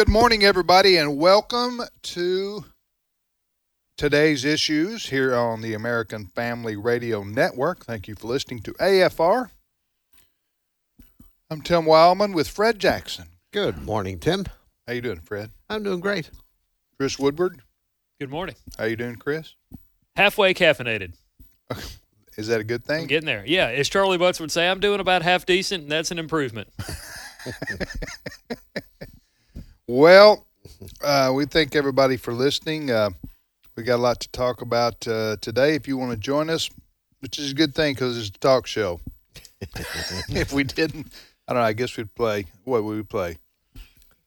Good morning, everybody, and welcome to today's issues here on the American Family Radio Network. Thank you for listening to AFR. I'm Tim Wildman with Fred Jackson. Good morning, Tim. How you doing, Fred? I'm doing great. Chris Woodward. Good morning. How you doing, Chris? Halfway caffeinated. Is that a good thing? I'm thing? getting there. Yeah, as Charlie Butts would say, I'm doing about half decent, and that's an improvement. Well, uh, we thank everybody for listening. Uh, we got a lot to talk about uh, today. If you want to join us, which is a good thing because it's a talk show. if we didn't, I don't know. I guess we'd play. What would we play?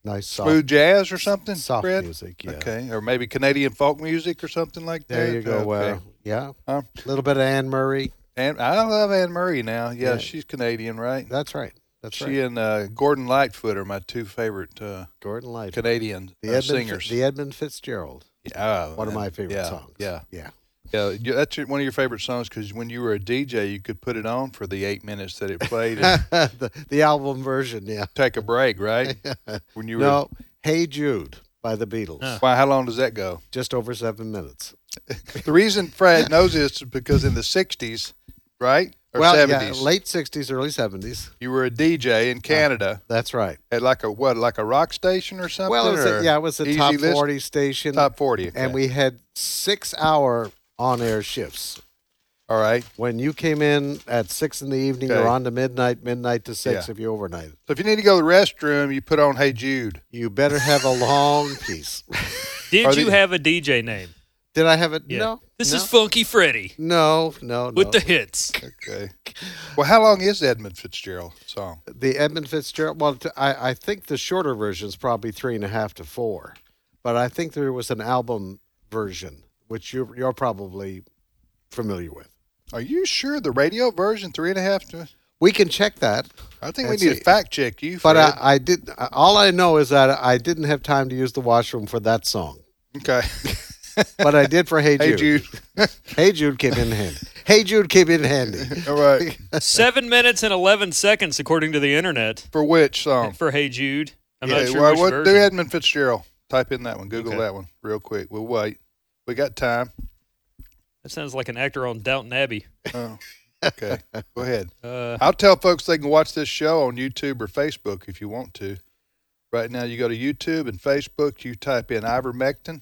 Nice soft, Smooth jazz or something? soft Fred? music. Yeah. Okay, or maybe Canadian folk music or something like that. There you go. Okay. Uh, yeah. Huh? A little bit of Anne Murray. and I love Anne Murray now. Yeah, Yeah. she's Canadian, right? That's right. That's she right. and uh, Gordon Lightfoot are my two favorite uh, Gordon Light. Canadian The uh, Edmund, singers. the Edmund Fitzgerald. yeah, One of my favorite yeah, songs. Yeah, Yeah. yeah. That's your, one of your favorite songs because when you were a DJ, you could put it on for the eight minutes that it played and the, the album version. Yeah. take a break, right? When you were No. Hey Jude by the Beatles. Huh. Wow, how long does that go? Just over seven minutes. The reason Fred knows this is because in the '60s, right, or well, '70s, yeah, late '60s, early '70s. you were a DJ in uh, Canada. That's right. At like a what, like a rock station or something? Well, it was a, yeah, it was a top list? 40 station, Top forty. okay. and we had six-hour on-air shifts. all right. When you came in at six in the evening, Okay. you're on to midnight, midnight to six Yeah. if you overnight. So if you need to go to the restroom, you put on "Hey Jude." You better have a long piece. Did Are you the- have a DJ name? Did I have it? Yeah. No. This no. is Funky Freddy no, no, no. with the hits. Okay. Well, how long is the Edmund Fitzgerald song? the Edmund Fitzgerald. Well, I, I think the shorter version is probably three and a half to four, but I think there was an album version which you're you're probably familiar with. Are you sure the radio version three and a half to? We can check that, I think we Let's need to fact check you. but I, I did. All I know is that I didn't have time to use the washroom for that song, okay. but I did for Hey hey Jude. Jude. Hey Jude came in handy. Hey Jude came in handy. All right. Seven minutes and 11 seconds, according to the internet, For which song? for Hey Jude. I'm Yeah, not sure well, which what, version. do Edmund Fitzgerald. Type in that one. Google Okay. that one real quick. We'll wait. We got time. That sounds like an actor on Downton Abbey. Oh, okay. Go ahead. Uh, I'll tell folks they can watch this show on YouTube or Facebook if you want to. Right now, you go to YouTube and Facebook. You type in ivermectin,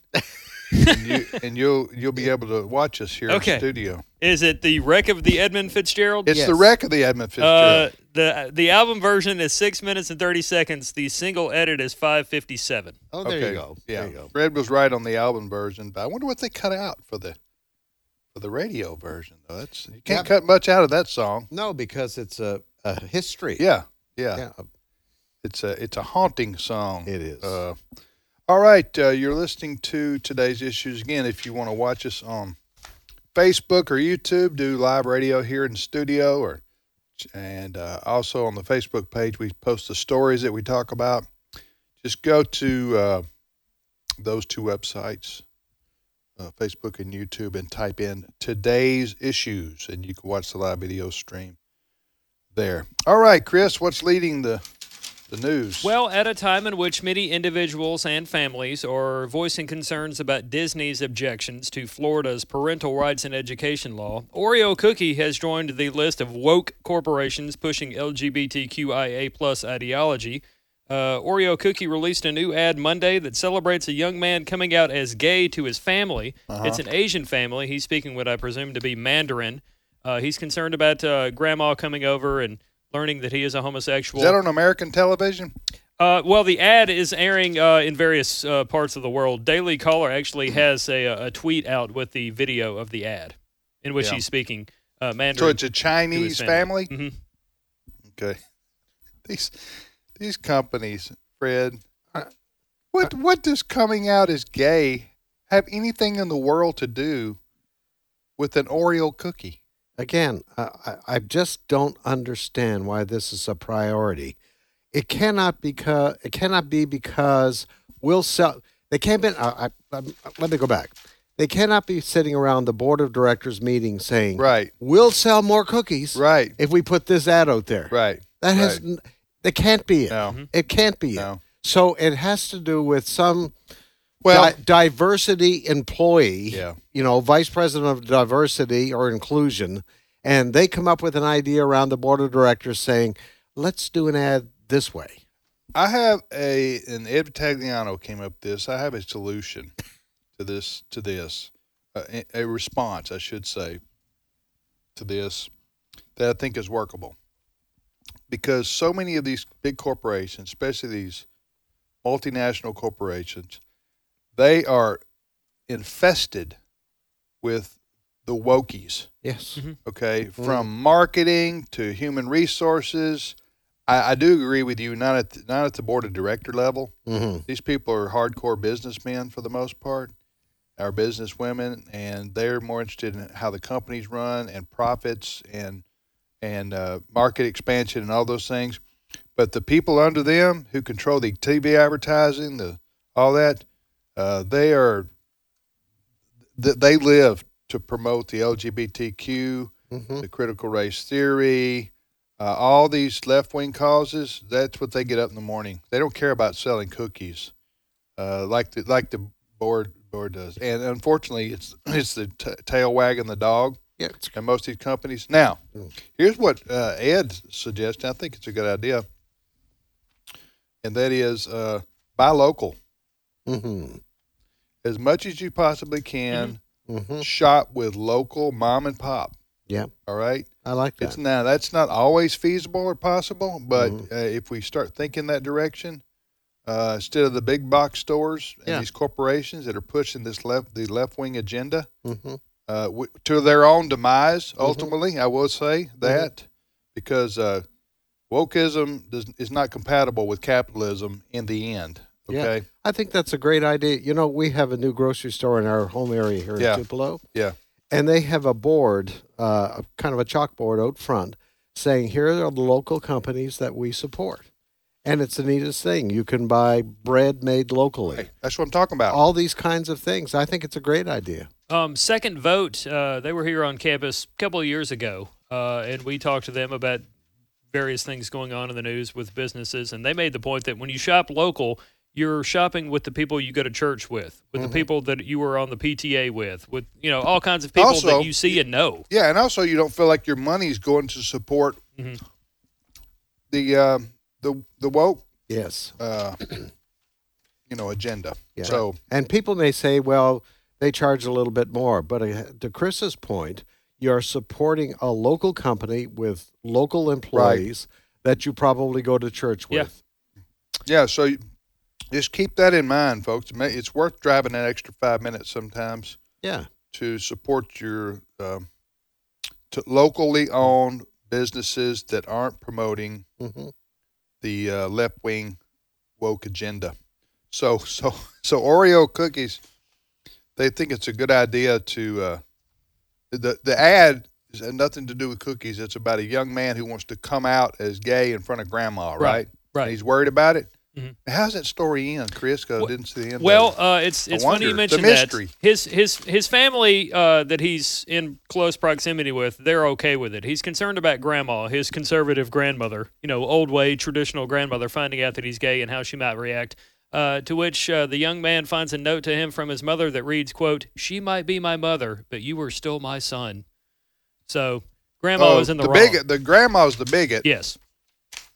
and, you, and you'll you'll be able to watch us here in the studio. is it the wreck of the Edmund Fitzgerald? It's the wreck of the Edmund Uh, Fitzgerald. the the album version is six minutes and thirty seconds. The single edit is five fifty seven. Oh, there okay. you go. Yeah, There you go. Fred was right on the album version, but I wonder what they cut out for the for the radio version. Though that's you can't Yep. cut much out of that song. No, because it's a, a history. Yeah, yeah, Yeah. it's a it's a haunting song. It is. Uh, all right, uh, you're listening to today's issues again. If you want to watch us on Facebook or YouTube, do live radio here in studio, or and uh, also on the Facebook page, we post the stories that we talk about. Just go to uh, those two websites, uh, Facebook and YouTube, and type in today's issues, and you can watch the live video stream there. All right, Chris, what's leading the the news? Well, at a time in which many individuals and families are voicing concerns about Disney's objections to Florida's parental rights and education law, Oreo Cookie has joined the list of woke corporations pushing LGBTQIA plus ideology. Uh, Oreo Cookie released a new ad Monday that celebrates a young man coming out as gay to his family. It's an Asian family. He's speaking what I presume to be Mandarin. Uh, he's concerned about uh, grandma coming over and learning that he is a homosexual. Is that on American television? Uh, well, the ad is airing uh, in various uh, parts of the world. Daily Caller actually has a, a tweet out with the video of the ad in which Yeah. he's speaking uh, So Mandarin. it's a Chinese to his family. Mhm. Okay. These these companies, Fred. What what does coming out as gay have anything in the world to do with an Oreo cookie? Again, I, I just don't understand why this is a priority. It cannot because it cannot be because we'll sell. They can't be. I, I, let me go back. They cannot be sitting around the board of directors meeting saying, Right. we'll sell more cookies Right. if we put this ad out there." Right. That has. Right. n That can't be it. No. It can't be No. it. So it has to do with some Well, di- diversity employee, Yeah. you know, vice president of diversity or inclusion, and they come up with an idea around the board of directors saying, let's do an ad this way. I have a and Ed Vitagliano came up with this. I have a solution to this to this a, a response, I should say, to this that I think is workable. Because so many of these big corporations, especially these multinational corporations, they are infested with the wokies Yes. okay? From marketing to human resources. I, I do agree with you not at the, not at the board of director level. Hmm these people are hardcore businessmen for the most part. Are business women and they're more interested in how the companies run and profits and and uh, market expansion and all those things. But the people under them who control the tv advertising the all that uh, they are th- they live to promote the lgbtq hmm the critical race theory, uh, all these left wing causes. That's what they get up in the morning. They don't care about selling cookies, uh, like the like the board board does. And unfortunately, it's it's the t- tail wagging the dog Yeah. In most of these companies. Now, Mm. here's what uh, Ed suggests. I think it's a good idea, and that is uh, buy local hmm as much as you possibly can. hmm Shop with local mom and pop. Yeah. All right. I like that. It's now that's not always feasible or possible, but Mhm. uh, if we start thinking that direction, uh, instead of the big box stores and Yeah. these corporations that are pushing this left the left wing agenda hmm uh, w- to their own demise, Mm-hmm. ultimately, I will say that because uh, wokeism does, is not compatible with capitalism in the end. Yeah. I think that's a great idea. You know, we have a new grocery store in our home area here Yeah. in Tupelo. Yeah. And they have a board, uh, kind of a chalkboard out front, saying, here are the local companies that we support. And it's the neatest thing. You can buy bread made locally. Hey, that's what I'm talking about. All these kinds of things. I think it's a great idea. Um, Second Vote, uh, they were here on campus a couple of years ago, uh, and we talked to them about various things going on in the news with businesses, and they made the point that when you shop local, you're shopping with the people you go to church with, with the people that you were on the PTA with, with you know all kinds of people Also- that you see and know. Yeah, and also you don't feel like your money's going to support Mhm. the uh, the the woke Yes. uh, you know agenda. Yeah. So And people may say, well, they charge a little bit more. But uh, to Chris's point, you're supporting a local company with local employees that you probably go to church Yeah. with. yeah, so you- just keep that in mind, folks. It's worth driving that extra five minutes sometimes Yeah. to support your um, to locally owned businesses that aren't promoting hmm the uh, left wing woke agenda. So so so Oreo cookies, they think it's a good idea to uh, the the ad has nothing to do with cookies. It's about a young man who wants to come out as gay in front of grandma, right? Right, right. And he's worried about it. Mhm. How's that story end, I Well- didn't see the end. Well, uh, it's it's funny you. Mentioned that. His his his family uh, that he's in close proximity with, they're okay with it. He's concerned about grandma, his conservative grandmother, you know, old way traditional grandmother, finding out that he's gay and how she might react. Uh, to which uh, the young man finds a note to him from his mother that reads, "quote She might be my mother, but you were still my son." So grandma oh, is in the, the wrong. bigot. The grandma's the bigot. Yes.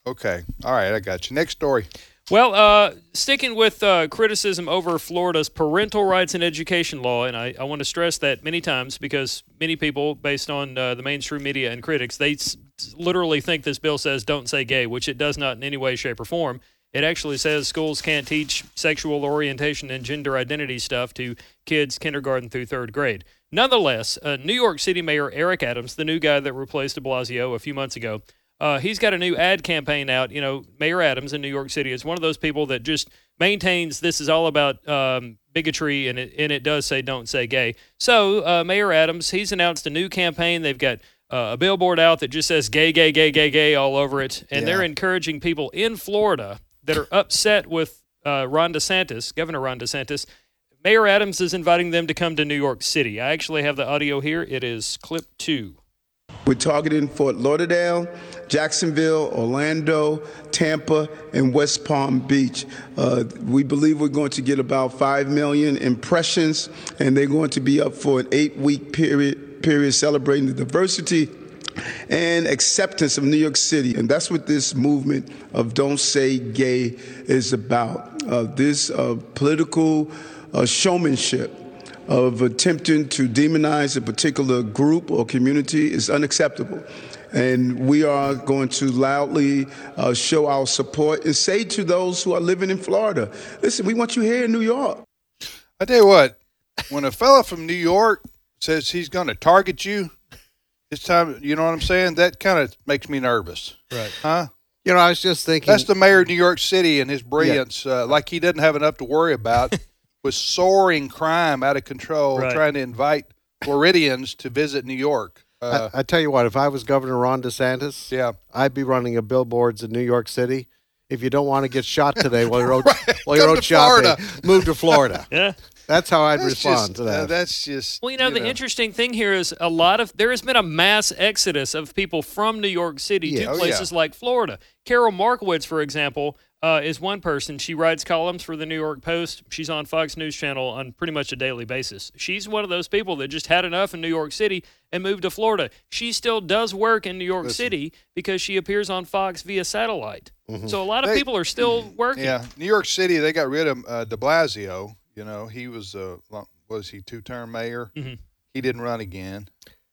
Okay. All right. I got you. Next story. Well, uh, sticking with uh, criticism over Florida's parental rights and education law, and I, I want to stress that many times because many people, based on uh, the mainstream media and critics, they s- literally think this bill says don't say gay, which it does not in any way, shape, or form. It actually says schools can't teach sexual orientation and gender identity stuff to kids kindergarten through third grade. Nonetheless, uh, New York City Mayor Eric Adams, the new guy that replaced de Blasio a few months ago, uh, he's got a new ad campaign out. You know, Mayor Adams in New York City is one of those people that just maintains this is all about um, bigotry, and it and it does say don't say gay. So uh, Mayor Adams, he's announced a new campaign. They've got uh, a billboard out that just says gay, gay, gay, gay, gay all over it, and they're encouraging people in Florida that are upset with uh, Ron DeSantis, Governor Ron DeSantis. Mayor Adams is inviting them to come to New York City. I actually have the audio here. It is clip two. We're targeting Fort Lauderdale, Jacksonville, Orlando, Tampa, and West Palm Beach. Uh, we believe we're going to get about 5 million impressions, and they're going to be up for an eight week period, period celebrating the diversity and acceptance of New York City. And that's what this movement of Don't Say Gay is about. Uh, this uh, political uh, showmanship of attempting to demonize a particular group or community is unacceptable. And we are going to loudly uh, show our support and say to those who are living in Florida, listen, we want you here in New York. I tell you what, when a fella from New York says he's going to target you, it's time. You know what I'm saying? That kind of makes me nervous. Right. Huh? You know, I was just thinking. That's the mayor of New York City and his brilliance. Uh, like he doesn't have enough to worry about with soaring crime out of control, Right. trying to invite Floridians to visit New York. Uh, I, I tell you what, if I was Governor Ron DeSantis, yeah. I'd be running a billboards in New York City. If you don't want to get shot today while you're out, while you're Come out to shopping, Florida. move to Florida. Yeah. That's how I'd That's respond just, to that. uh, that's just. Well, you know, the interesting thing here is a lot of there has been a mass exodus of people from New York City Yeah. to Oh, yeah. places like Florida. Carol Markowitz, for example, uh, is one person. She writes columns for the New York Post. She's on Fox News Channel on pretty much a daily basis. She's one of those people that just had enough in New York City and moved to Florida. She still does work in New York City because she appears on Fox via satellite. So a lot of They- people are still working. Yeah, New York City. They got rid of uh, De Blasio. You know, he was uh, was he two term mayor? Mhm. He didn't run again,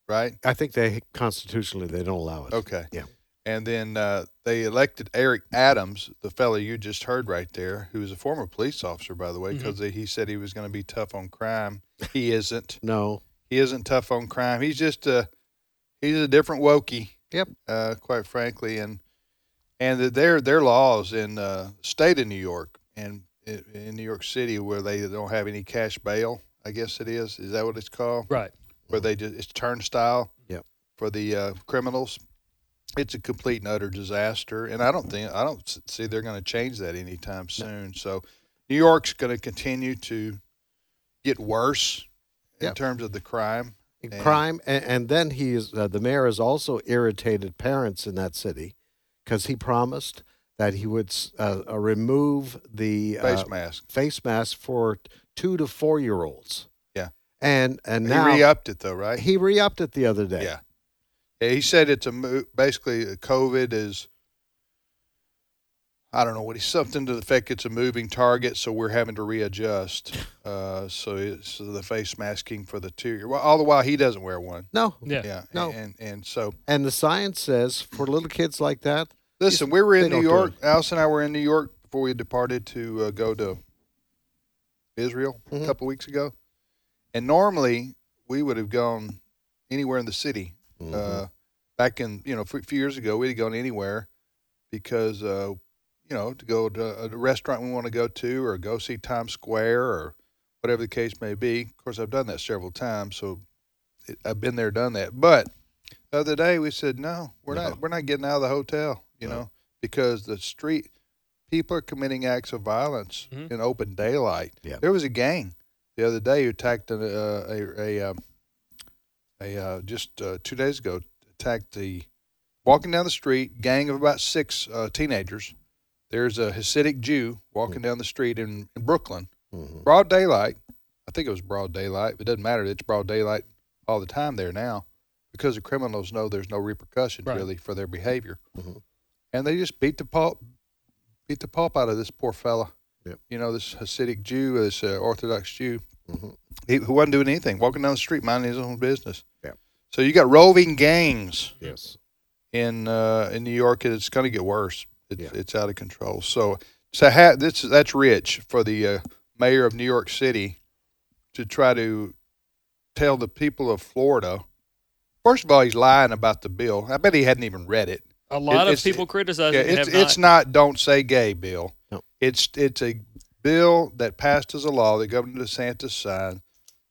right? I think they constitutionally they don't allow it. Okay. Yeah. And then uh, they elected Eric Adams, the fellow you just heard right there, who was a former police officer, by the way, because he said he was going to be tough on crime. He isn't. No. He isn't tough on crime. He's just a he's a different wokey. Yep. Uh, quite frankly, and and the, their their laws in uh, state of New York and in New York City where they don't have any cash bail. I guess it is. Is that what it's called? Right. Where they just it's turnstile. Yep. For the uh, criminals, it's a complete and utter disaster. And I don't think I don't see they're going to change that anytime soon. So New York's going to continue to get worse in Yep. terms of the crime. And- crime and, and then he is uh, the mayor has also irritated parents in that city because he promised that he would uh, uh, remove the Face uh, mask. face mask for two to four year olds Yeah. and and He now re-upped it though, right? he re-upped it the other day Yeah. Yeah, he said it's a mo- basically uh, COVID is. I don't know what he's something to the effect it's a moving target, so we're having to readjust. Uh, so it's the face masking for the two. Well, all the while he doesn't wear one. no Yeah. Yeah, No. and and so and the science says for little kids like that listen, we were in New York. Alice and I were in New York before we departed to uh, go to Israel Mhm. a couple weeks ago, and normally we would have gone anywhere in the city. Mm-hmm. Uh, back in you know a few years ago, we'd have gone anywhere because uh, you know to go to a restaurant we want to go to or go see Times Square or whatever the case may be. Of course, I've done that several times, so it, I've been there, done that. But the other day we said no, we're No. not. We're not getting out of the hotel. You No. know because the street people are committing acts of violence Mhm. in open daylight. Yeah. There was a gang the other day who attacked a a a, a, a uh, just uh, two days ago attacked the walking down the street gang of about six uh, teenagers. There's a Hasidic Jew walking down the street in, in Brooklyn, Mhm. broad daylight. I think it was broad daylight. It doesn't matter. It's broad daylight all the time there now because the criminals know there's no repercussions Right. really for their behavior, Mhm. and they just beat the pulp beat the pulp out of this poor fella. Yep. You know this Hasidic Jew, this uh, Orthodox Jew, Mhm. he, who wasn't doing anything, walking down the street, minding his own business. Yep. So you got roving gangs yes in uh, in New York, and it's going to get worse. It's, Yeah. it's out of control. So so ha- this that's rich for the uh, mayor of New York City to try to tell the people of Florida. First of all, he's lying about the bill. I bet he hadn't even read it. A lot of people criticize Yeah, it. it's have it's not don't say gay bill. No. It's it's a bill that passed as a law that Governor DeSantis signed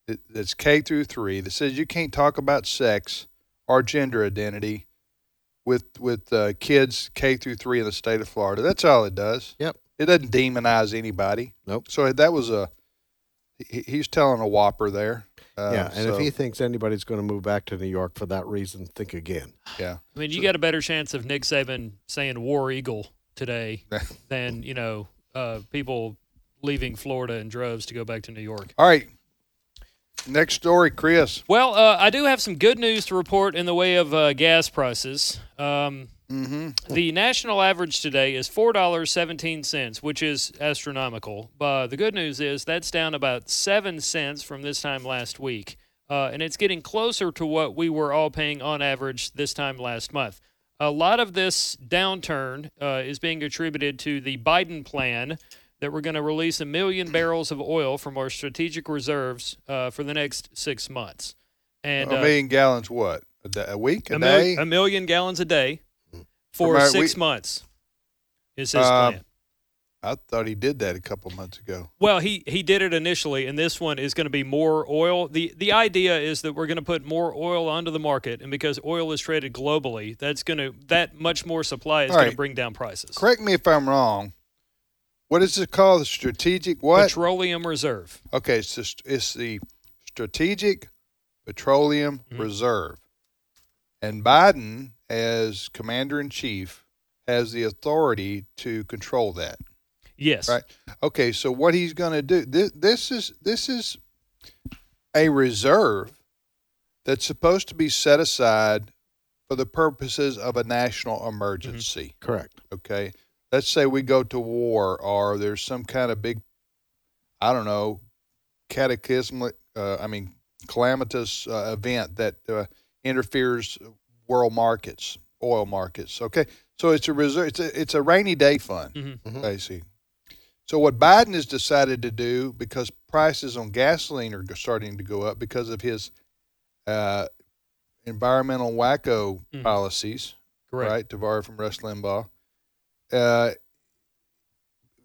that- that's K through three that says you can't talk about sex or gender identity with with uh, kids K through three in the state of Florida. That's all it does. Yep. It doesn't demonize anybody. Nope. So that was a he, he's telling a whopper there. Uh, yeah, and so, if he thinks anybody's going to move back to New York for that reason, think again. yeah, I mean, you got a better chance of Nick Saban saying "War Eagle" today than you know uh, people leaving Florida in droves to go back to New York. all right. Next story, Chris. Well, uh, I do have some good news to report in the way of uh, gas prices. Um, Mm-hmm. the national average today is four dollars seventeen cents, which is astronomical. But the good news is that's down about seven cents from this time last week, uh, and it's getting closer to what we were all paying on average this time last month. A lot of this downturn uh, is being attributed to the Biden plan that we're going to release a million barrels of oil from our strategic reserves uh, for the next six months. And a uh, million gallons, what a, day, a week, a, a, day? mil- a million gallons a day for From six we- months is his Uh, plan. I thought he did that a couple months ago. Well, he he did it initially, and this one is going to be more oil. the The idea is that we're going to put more oil onto the market, and because oil is traded globally, that's going to that much more supply is All going to bring down prices. Correct me if I'm wrong. What is it called? The strategic what? Petroleum reserve. okay, it's the, it's the strategic petroleum Mm-hmm. reserve, and Biden, as commander in chief, has the authority to control that. Yes. Right. Okay, so what he's going to do this, this is this is a reserve that's supposed to be set aside for the purposes of a national emergency. Correct. Okay. Let's say we go to war or there's some kind of big I don't know cataclysmic uh, I mean calamitous uh, event that uh, interferes world markets, oil markets. Okay. So it's a reserve it's a, it's a rainy day fund Mhm. Mhm. basically. So what Biden has decided to do, because prices on gasoline are starting to go up because of his uh, environmental wacko Mhm. policies, Correct. right? To borrow from Rush Limbaugh, uh,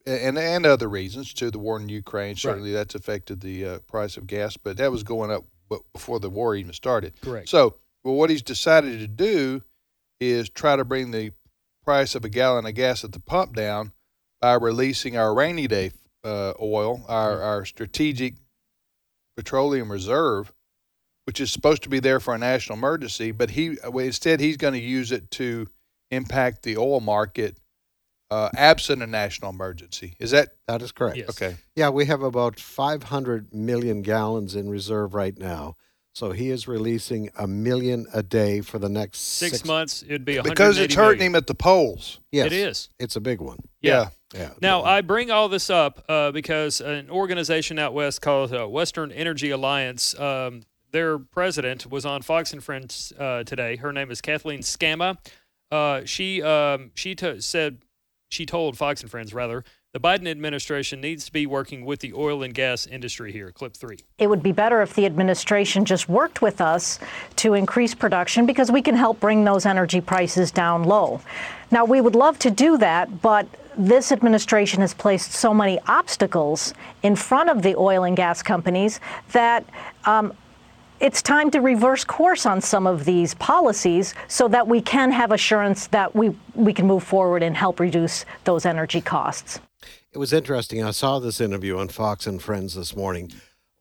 and and other reasons to The war in Ukraine certainly that's affected the uh, price of gas, but that was going up before the war even started. Correct. So, well, what he's decided to do is try to bring the price of a gallon of gas at the pump down by releasing our rainy day uh, oil, our, our strategic petroleum reserve, which is supposed to be there for a national emergency. But he well, instead he's going to use it to impact the oil market uh, absent a national emergency. Is that That is correct. Yes. okay? Yeah, we have about 500 million gallons in reserve right now. So he is releasing a million a day for the next Six, six, months, it'd be Because it's hurting him at the polls. Yes, It is. It's a big one. Yeah. Yeah. Now, I bring all this up uh, because an organization out west called uh, Western Energy Alliance, um, their president was on Fox and Friends uh, today. Her name is Kathleen Sgamma. Uh, she um, she t- said she told Fox and Friends rather the Biden administration needs to be working with the oil and gas industry here. Clip three. It would be better if the administration just worked with us to increase production because we can help bring those energy prices down low. Now, we would love to do that, but this administration has placed so many obstacles in front of the oil and gas companies that um, it's time to reverse course on some of these policies so that we can have assurance that we, we can move forward and help reduce those energy costs. It was interesting. I saw this interview on Fox and Friends this morning.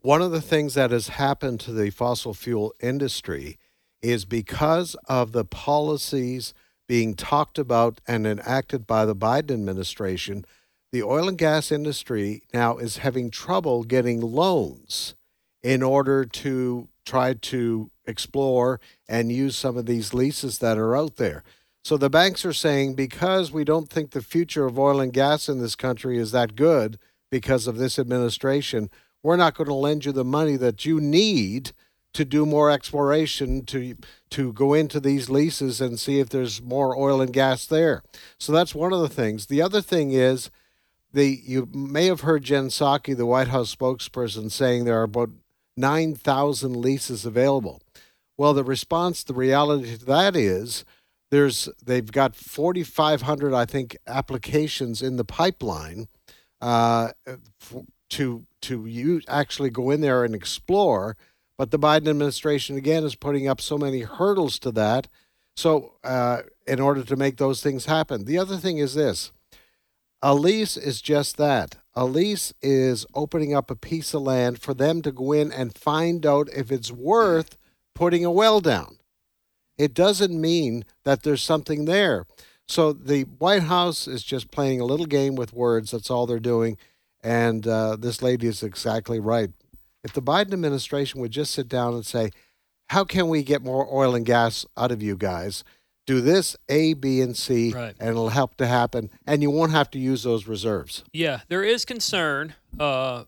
One of the things that has happened to the fossil fuel industry is because of the policies being talked about and enacted by the Biden administration, the oil and gas industry now is having trouble getting loans in order to try to explore and use some of these leases that are out there. So the banks are saying because we don't think the future of oil and gas in this country is that good because of this administration, we're not going to lend you the money that you need to do more exploration to to go into these leases and see if there's more oil and gas there. So that's one of the things. The other thing is the you may have heard Jen Psaki, the White House spokesperson, saying there are about 9,000 leases available. Well, the response, the reality to that is there's they've got 4,500, I think, applications in the pipeline uh, to to actually go in there and explore. But the Biden administration again is putting up so many hurdles to that. So uh, in order to make those things happen, the other thing is this: a lease is just that. A lease is opening up a piece of land for them to go in and find out if it's worth putting a well down. It doesn't mean that there's something there. So the White House is just playing a little game with words. That's all they're doing. And uh, this lady is exactly right. If the Biden administration would just sit down and say, how can we get more oil and gas out of you guys? Do this A, B, and C, Right. and it'll help to happen. And you won't have to use those reserves. Yeah, there is concern uh,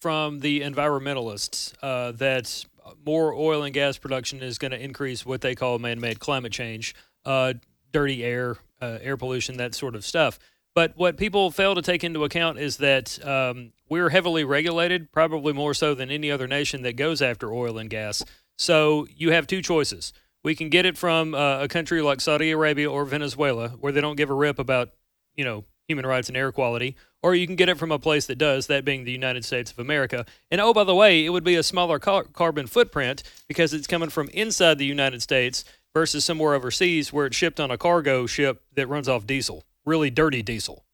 from the environmentalists uh, that more oil and gas production is going to increase what they call man-made climate change, uh, dirty air, uh, air pollution, that sort of stuff. But what people fail to take into account is that um, we're heavily regulated, probably more so than any other nation that goes after oil and gas. So you have two choices. We can get it from uh, a country like Saudi Arabia or Venezuela, where they don't give a rip about, you know, human rights and air quality, or you can get it from a place that does, that being the United States of America. And oh, by the way, it would be a smaller car- carbon footprint because it's coming from inside the United States versus somewhere overseas where it's shipped on a cargo ship that runs off diesel, really dirty diesel.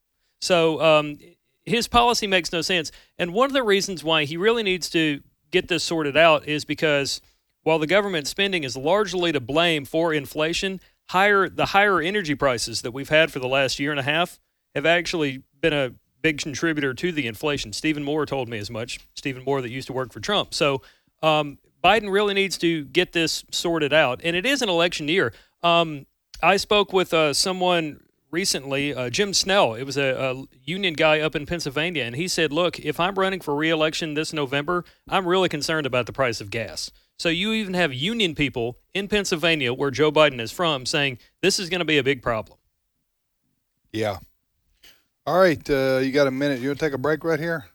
So um, his policy makes no sense. And one of the reasons why he really needs to get this sorted out is because while the government spending is largely to blame for inflation, higher the higher energy prices that we've had for the last year and a half have actually been a big contributor to the inflation. Stephen Moore told me as much. Stephen Moore that used to work for Trump. So um, Biden really needs to get this sorted out, and it is an election year. Um, I spoke with uh, someone recently, uh, Jim Snell. It was a, a union guy up in Pennsylvania, and he said, "Look, if I'm running for reelection this November, I'm really concerned about the price of gas." So you even have union people in Pennsylvania, where Joe Biden is from, saying this is going to be a big problem. Yeah. All right. Uh, you got a minute. You want to take a break right here?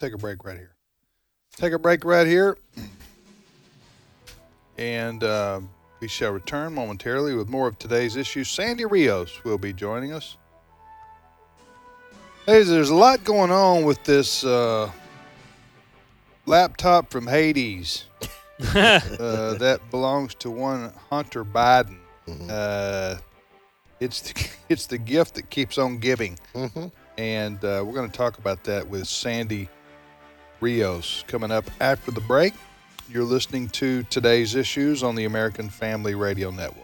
Take a break right here. Take a break right here. And uh, we shall return momentarily with more of today's issues. Sandy Rios will be joining us. Hey, there's a lot going on with this uh, laptop from Hades uh, that belongs to one Hunter Biden. Uh, it's the, it's the gift that keeps on giving, Mm-hmm. and uh, we're going to talk about that with Sandy Rios coming up after the break. You're listening to today's issues on the American Family Radio Network.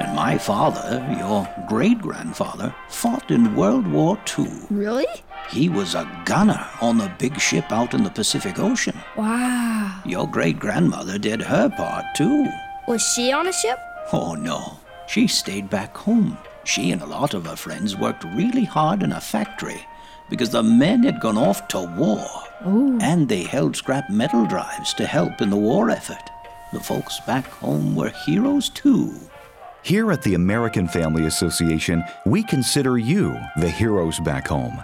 And my father, your great grandfather, fought in World War II. Really? He was a gunner on the big ship out in the Pacific Ocean. Wow. Your great grandmother did her part too. Was she on a ship? Oh no, she stayed back home. She and a lot of her friends worked really hard in a factory because the men had gone off to war. Ooh. And they held scrap metal drives to help in the war effort. The folks back home were heroes too. Here at the American Family Association, we consider you the heroes back home.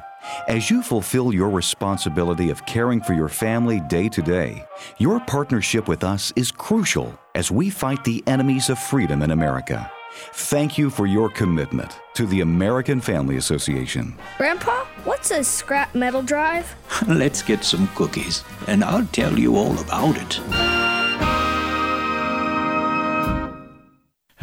As you fulfill your responsibility of caring for your family day to day, your partnership with us is crucial as we fight the enemies of freedom in America. Thank you for your commitment to the American Family Association. Grandpa, what's a scrap metal drive? Let's get some cookies, and I'll tell you all about it.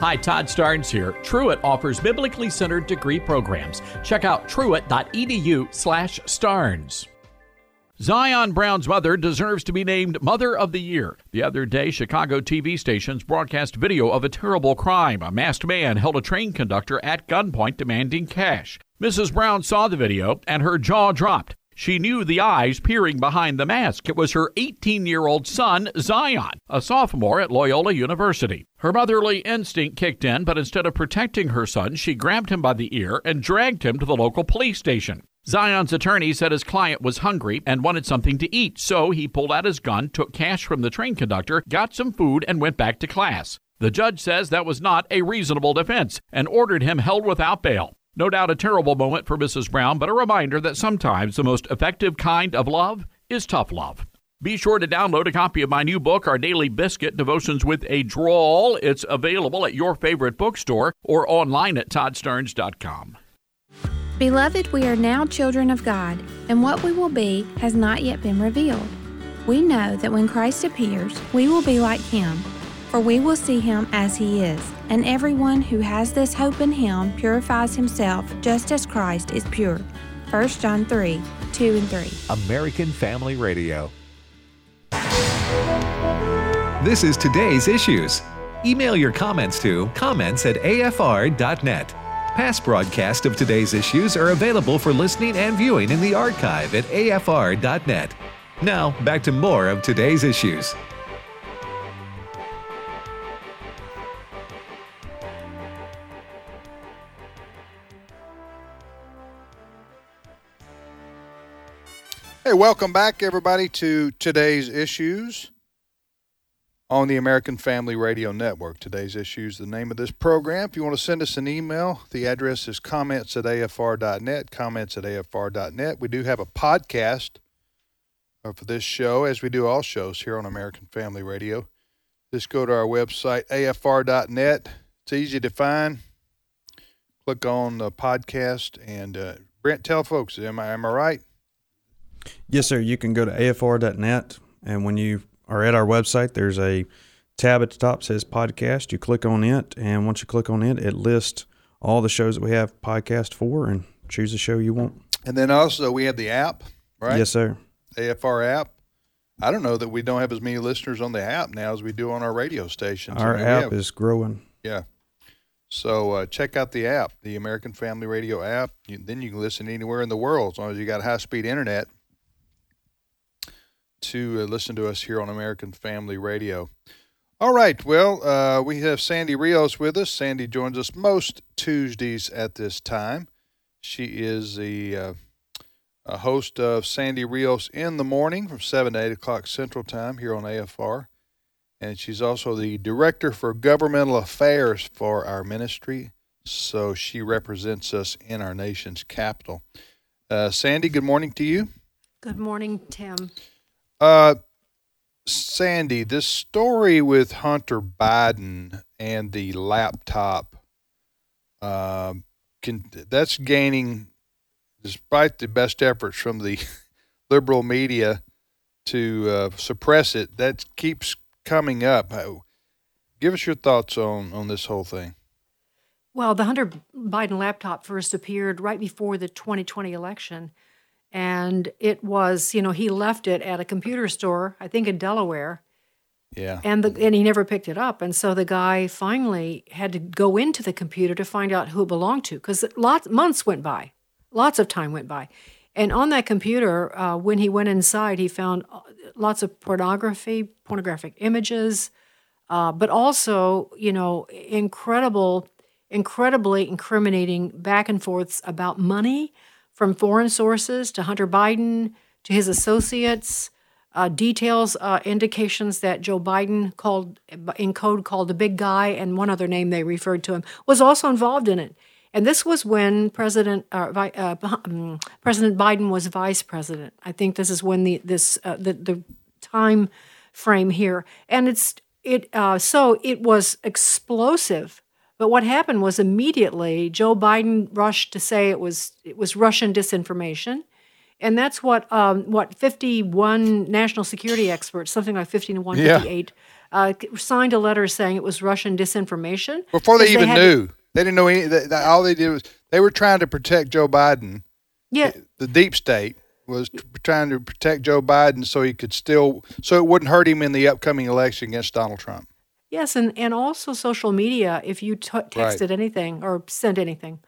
Hi, Todd Starnes here. Truett offers biblically centered degree programs. Check out truett.edu slash starnes. Zion Brown's mother deserves to be named Mother of the Year. The other day, Chicago TV stations broadcast video of a terrible crime. A masked man held a train conductor at gunpoint demanding cash. Mrs. Brown saw the video and her jaw dropped. She knew the eyes peering behind the mask. It was her 18 year old son, Zion, a sophomore at Loyola University. Her motherly instinct kicked in, but instead of protecting her son, she grabbed him by the ear and dragged him to the local police station. Zion's attorney said his client was hungry and wanted something to eat, so he pulled out his gun, took cash from the train conductor, got some food, and went back to class. The judge says that was not a reasonable defense and ordered him held without bail. No doubt a terrible moment for Mrs. Brown, but a reminder that sometimes the most effective kind of love is tough love. Be sure to download a copy of my new book, Our Daily Biscuit Devotions with a Drawl. It's available at your favorite bookstore or online at toddstarnes.com. Beloved, we are now children of God, and what we will be has not yet been revealed. We know that when Christ appears, we will be like him, for we will see him as he is. And everyone who has this hope in him purifies himself just as Christ is pure. 1 John 3 2 and 3. American Family Radio. This is today's issues. Email your comments to comments at afr.net. Past broadcasts of today's issues are available for listening and viewing in the archive at afr.net. Now, back to more of today's issues. Hey, welcome back, everybody, to today's issues on the American Family Radio Network. Today's issues, the name of this program. If you want to send us an email, the address is comments at afr.net, comments at afr.net. We do have a podcast for this show, as we do all shows here on American Family Radio. Just go to our website, afr.net. It's easy to find. Click on the podcast, and uh, Brent, tell folks, am I, am I right? Yes, sir. You can go to afr.net, and when you are at our website, there's a tab at the top says podcast. You click on it, and once you click on it, it lists all the shows that we have podcast for, and choose the show you want. And then also we have the app, right? Yes, sir. AFR app. I don't know that we don't have as many listeners on the app now as we do on our radio stations. Our I mean, app have- is growing. Yeah. So uh, check out the app, the American Family Radio app. You, then you can listen anywhere in the world as long as you got high speed internet to uh, listen to us here on American Family Radio. All right. Well, uh, we have Sandy Rios with us. Sandy joins us most Tuesdays at this time. She is the uh, a host of Sandy Rios in the morning from 7 to 8 o'clock Central Time here on AFR. And she's also the Director for Governmental Affairs for our ministry. So she represents us in our nation's capital. Uh, Sandy, good morning to you. Good morning, Tim. Uh, Sandy, this story with Hunter Biden and the laptop, um, can that's gaining, despite the best efforts from the liberal media to uh, suppress it, that keeps coming up. Give us your thoughts on on this whole thing. Well, the Hunter Biden laptop first appeared right before the 2020 election. And it was, you know, he left it at a computer store, I think in Delaware, Yeah. and the and he never picked it up. And so the guy finally had to go into the computer to find out who it belonged to, because lots months went by, lots of time went by, and on that computer, uh, when he went inside, he found uh, lots of pornography, pornographic images, uh, but also, you know, incredible, incredibly incriminating back and forths about money from foreign sources to Hunter Biden to his associates. Uh, details, uh, indications that Joe Biden called in code called the big guy, and one other name they referred to him was also involved in it. And this was when President uh, uh, um, President Biden was vice president. I think this is when the this uh, the, the time frame here, and it's it. Uh, so it was explosive. But what happened was immediately Joe Biden rushed to say it was it was Russian disinformation, and that's what um, what 51 national security experts, something like 51, Yeah. 58, uh, signed a letter saying it was Russian disinformation Before they even to- knew, they didn't know any. That, that- all they did was they were trying to protect Joe Biden. Yeah. The deep state was tr- trying to protect Joe Biden so he could still, so it wouldn't hurt him in the upcoming election against Donald Trump. Yes, and, and also social media. If you t- texted Right. anything or sent anything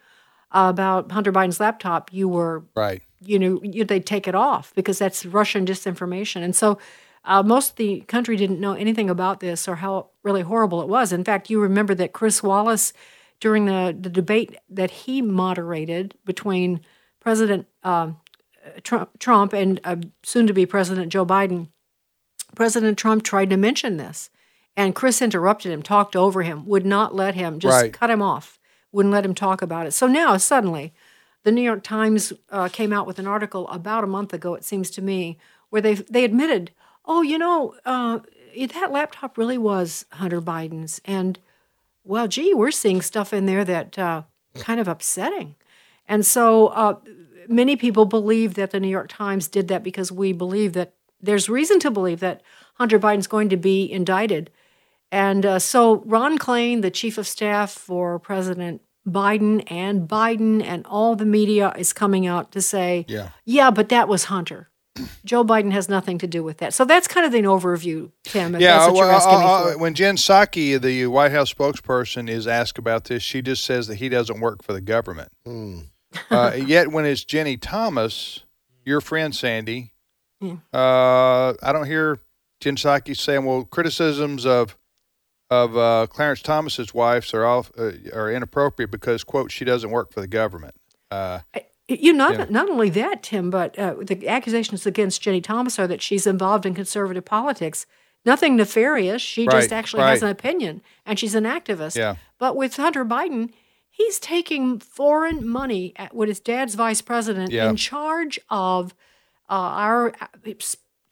about Hunter Biden's laptop, you were, Right. you know, you, they'd take it off because that's Russian disinformation. And so uh, most of the country didn't know anything about this or how really horrible it was. In fact, you remember that Chris Wallace, during the, the debate that he moderated between President um, Trump, Trump and uh, soon to be President Joe Biden, President Trump tried to mention this. And Chris interrupted him, talked over him, would not let him, just Right. cut him off, wouldn't let him talk about it. So now, suddenly, the New York Times uh, came out with an article about a month ago, it seems to me, where they they admitted, oh, you know, uh, that laptop really was Hunter Biden's. And, well, gee, we're seeing stuff in there that uh, kind of upsetting. And so uh, many people believe that the New York Times did that because we believe that there's reason to believe that Hunter Biden's going to be indicted. And uh, so Ron Klain, the chief of staff for President Biden and Biden and all the media is coming out to say, Yeah. yeah, but that was Hunter. Joe Biden has nothing to do with that. So that's kind of an overview, Tim, if yeah, that's what you're well, asking me uh, for. uh, when Jen Psaki, the White House spokesperson, is asked about this, she just says that he doesn't work for the government. uh, yet, when it's Ginni Thomas, your friend Sandy, Yeah. uh, I don't hear Jen Psaki saying, "Well, criticisms of of uh, Clarence Thomas's wives are off, uh, are inappropriate because quote she doesn't work for the government." Uh, You not Yeah. not only that, Tim, but uh, the accusations against Ginni Thomas are that she's involved in conservative politics. Nothing nefarious. She just Right, actually has an opinion, and she's an activist. Yeah. But with Hunter Biden, he's taking foreign money at, with his dad's vice president Yeah. in charge of uh, our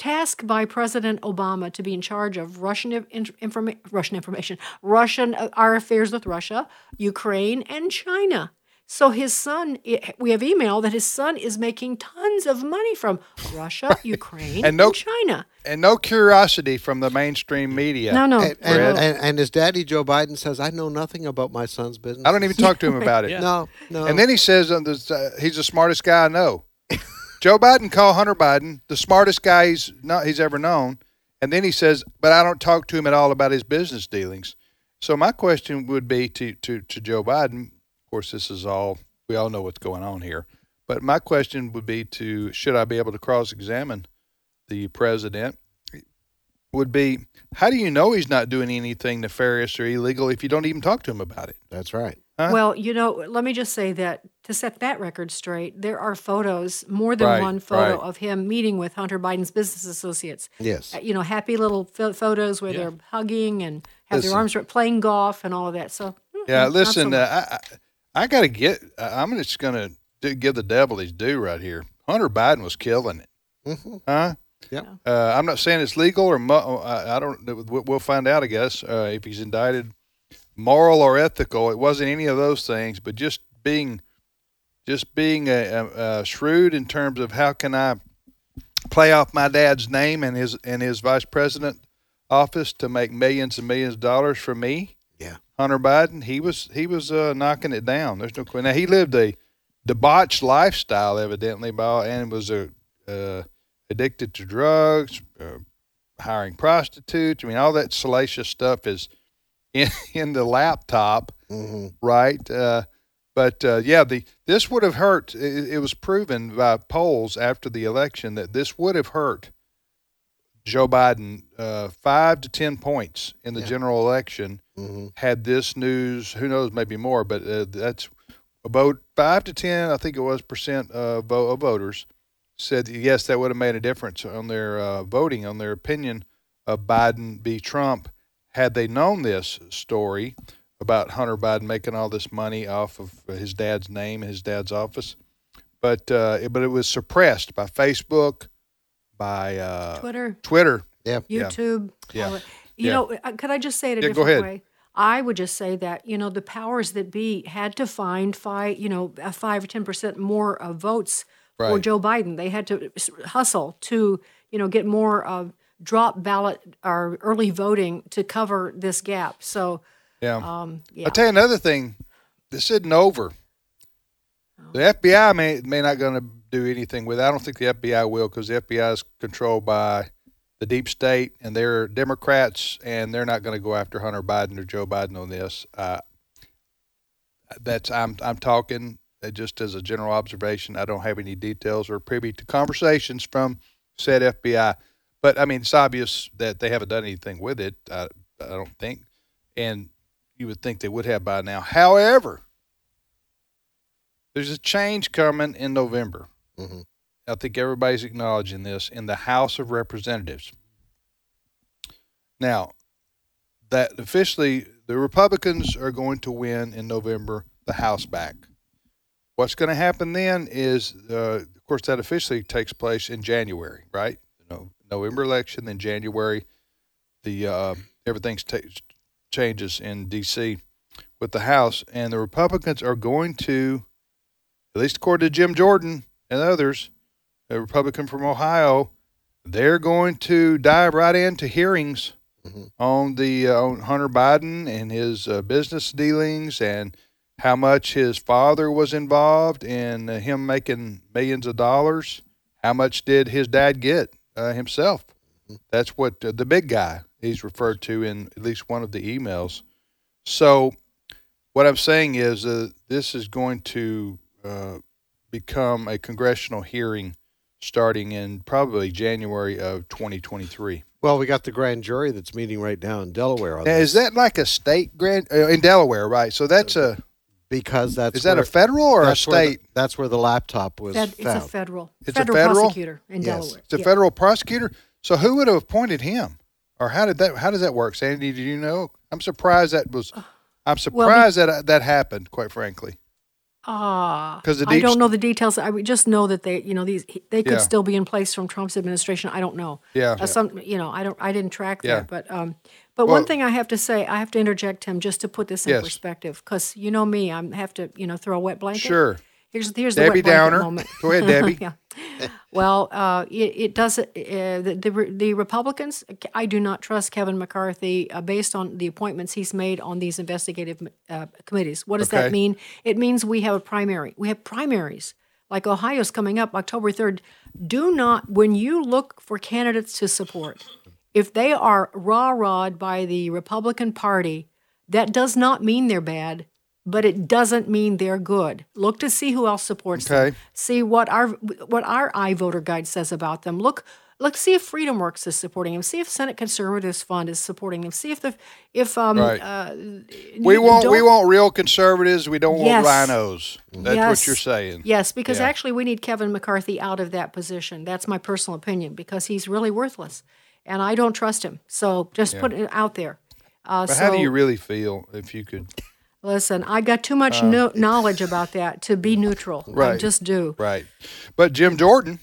uh, it's task by President Obama to be in charge of Russian informa- Russian information, Russian uh, our affairs with Russia, Ukraine, and China. So his son, we have email that his son is making tons of money from Russia, Ukraine, And and, no- China. and no curiosity from the mainstream media. No, no. And, and, Fred. and, and his daddy, Joe Biden, says, I know nothing about my son's business. I don't even talk to him about it. No, no. And then he says uh, uh, he's the smartest guy I know. Joe Biden called Hunter Biden the smartest guy he's not he's ever known, and then he says, "But I don't talk to him at all about his business dealings." So my question would be to to to Joe Biden. Of course, this is all we all know what's going on here, but my question would be to should I be able to cross examine the president? Would be how do you know he's not doing anything nefarious or illegal if you don't even talk to him about it? That's right. Huh? Well, you know, let me just say that to set that record straight, there are photos, more than Right, one photo right. of him meeting with Hunter Biden's business associates. Yes. Uh, You know, happy little pho- photos where they're hugging and have Listen. their arms around, playing golf and all of that. So, mm, Yeah, not so listen, much. uh, I, I, I got to get. I- I'm just going to give the devil his due right here. Hunter Biden was killing it, Mhm. huh? Yep. Uh, I'm not saying it's legal or mo- I, I don't. we- We'll find out, I guess, uh, if he's indicted, moral or ethical. It wasn't any of those things, but just being, just being a, a, a shrewd in terms of how can I play off my dad's name and his and his vice president office to make millions and millions of dollars for me. Yeah. Hunter Biden, he was he was uh, knocking it down. There's no question. Now he lived a debauched lifestyle, evidently, by all, and was a uh, addicted to drugs, uh, hiring prostitutes. I mean, all that salacious stuff is in in the laptop, Mhm. right? Uh, but uh, yeah, the this would have hurt. It, it was proven by polls after the election that this would have hurt Joe Biden uh, five to ten points in the general election Mhm. had this news. Who knows, maybe more, but uh, that's about five to ten. I think it was percent uh, vo- of voters said that, yes, that would have made a difference on their uh, voting, on their opinion of Biden v. Trump. Had they known this story about Hunter Biden making all this money off of his dad's name, his dad's office, but uh, it, but it was suppressed by Facebook, by uh, Twitter. Twitter. Yep. YouTube. Yeah. all that. You Yeah. know, uh, could I just say it a Yeah, go different ahead. way? I would just say that you know the powers that be had to find five, you know, a five or ten percent more uh, votes Right. Joe Biden. They had to hustle to you know get more uh, drop ballot or early voting to cover this gap. So Yeah. um, yeah. I'll tell you another thing. This isn't over. The FBI may may not going to do anything with it. I don't think the FBI will because the FBI is controlled by the deep state and they're Democrats and they're not going to go after Hunter Biden or Joe Biden on this. Uh, that's I'm I'm talking just as a general observation. I don't have any details or privy to conversations from said FBI, but I mean it's obvious that they haven't done anything with it. I, I don't think, and you would think they would have by now. However, there's a change coming in November. Mhm. I think everybody's acknowledging this in the House of Representatives. Now, that officially the Republicans are going to win in November the House back. What's going to happen then is, uh, of course, that officially takes place in January, right? No, November election, then January, the uh, everything changes in D.C. with the House, and the Republicans are going to, at least according to Jim Jordan and others, a Republican from Ohio, they're going to dive right into hearings on the uh, on Hunter Biden and his uh, business dealings and how much his father was involved in him making millions of dollars. How much did his dad get uh, himself? That's what uh, the big guy he's referred to in at least one of the emails. So, what I'm saying is, uh, this is going to uh, become a congressional hearing starting in probably January of 2023. Well, we got the grand jury that's meeting right now in Delaware. On Now, is that like a state grand uh, in Delaware, right? So that's a because that's is that where- a federal or a that's where the- state? that's where the laptop was Fed- it's a federal It's federal, a federal prosecutor in Yes. Delaware. It's a Yeah. federal prosecutor. So who would have appointed him, or how did that? How does that work, Sandy? Do you know? I'm surprised that was. I'm surprised that uh, that happened. Quite frankly, Ah, 'Cause the I don't know the details. I would just know that they, you know, these they could Yeah. still be in place from Trump's administration. I don't know. Yeah. Uh, some, you know, I don't. I didn't track Yeah. that, but um, but Well- one thing I have to say, I have to interject him just to put this in Yes. perspective, because you know me, I have to, you know, throw a wet blanket. Sure. Here's here's the Debbie Downer. moment. Go ahead, Debbie. yeah. Well, uh, it, it does. Uh, the, the the Republicans, I do not trust Kevin McCarthy uh, based on the appointments he's made on these investigative uh, committees. What does Okay. that mean? It means we have a primary. We have primaries. Like Ohio's coming up October 3rd. Do not, when you look for candidates to support, if they are raw rawed by the Republican Party, that does not mean they're bad, but it doesn't mean they're good. Look to see who else supports Okay. them. See what our what our iVoter guide says about them. Look look see if Freedom Works is supporting them. See if Senate Conservatives Fund is supporting them. See if the if um Right. uh, we want we want real conservatives. We don't Yes. want rhinos. That's what you're saying. Yes, because Yeah. actually we need Kevin McCarthy out of that position. That's my personal opinion because he's really worthless, and I don't trust him. So just Yeah. put it out there. Uh, But so how do you really feel if you could? Listen, I got too much Uh, no- knowledge about that to be neutral. I Right. just do. Right. But Jim Jordan,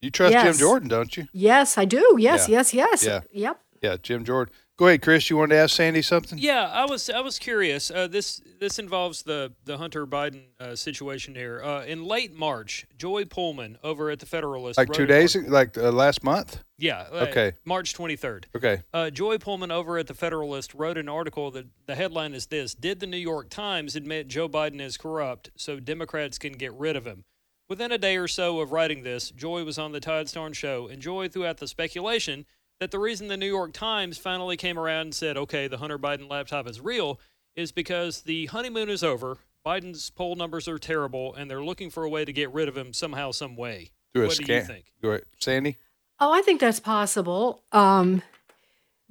you trust Jim Jordan, don't you? Yes, I do. Yes, Yeah. yes, yes. Yeah. Yep. Yeah, Jim Jordan. Go ahead, Chris. You wanted to ask Sandy something? Yeah, I was I was curious. Uh, this this involves the the Hunter Biden uh, situation here. Uh, in late March, Joy Pullmann over at the Federalist, Like two days, article- like uh, last month. Yeah. uh, Okay. March twenty third. Okay. Uh, Joy Pullmann over at the Federalist wrote an article that the headline is this: Did the New York Times admit Joe Biden is corrupt so Democrats can get rid of him? Within a day or so of writing this, Joy was on the Todd Starnes show, and Joy threw out the speculation that the reason the New York Times finally came around and said, okay, the Hunter Biden laptop is real, is because the honeymoon is over. Biden's poll numbers are terrible, and they're looking for a way to get rid of him somehow, some way. Do a what do you think? Go ahead, Sandy. Oh, I think that's possible. Um,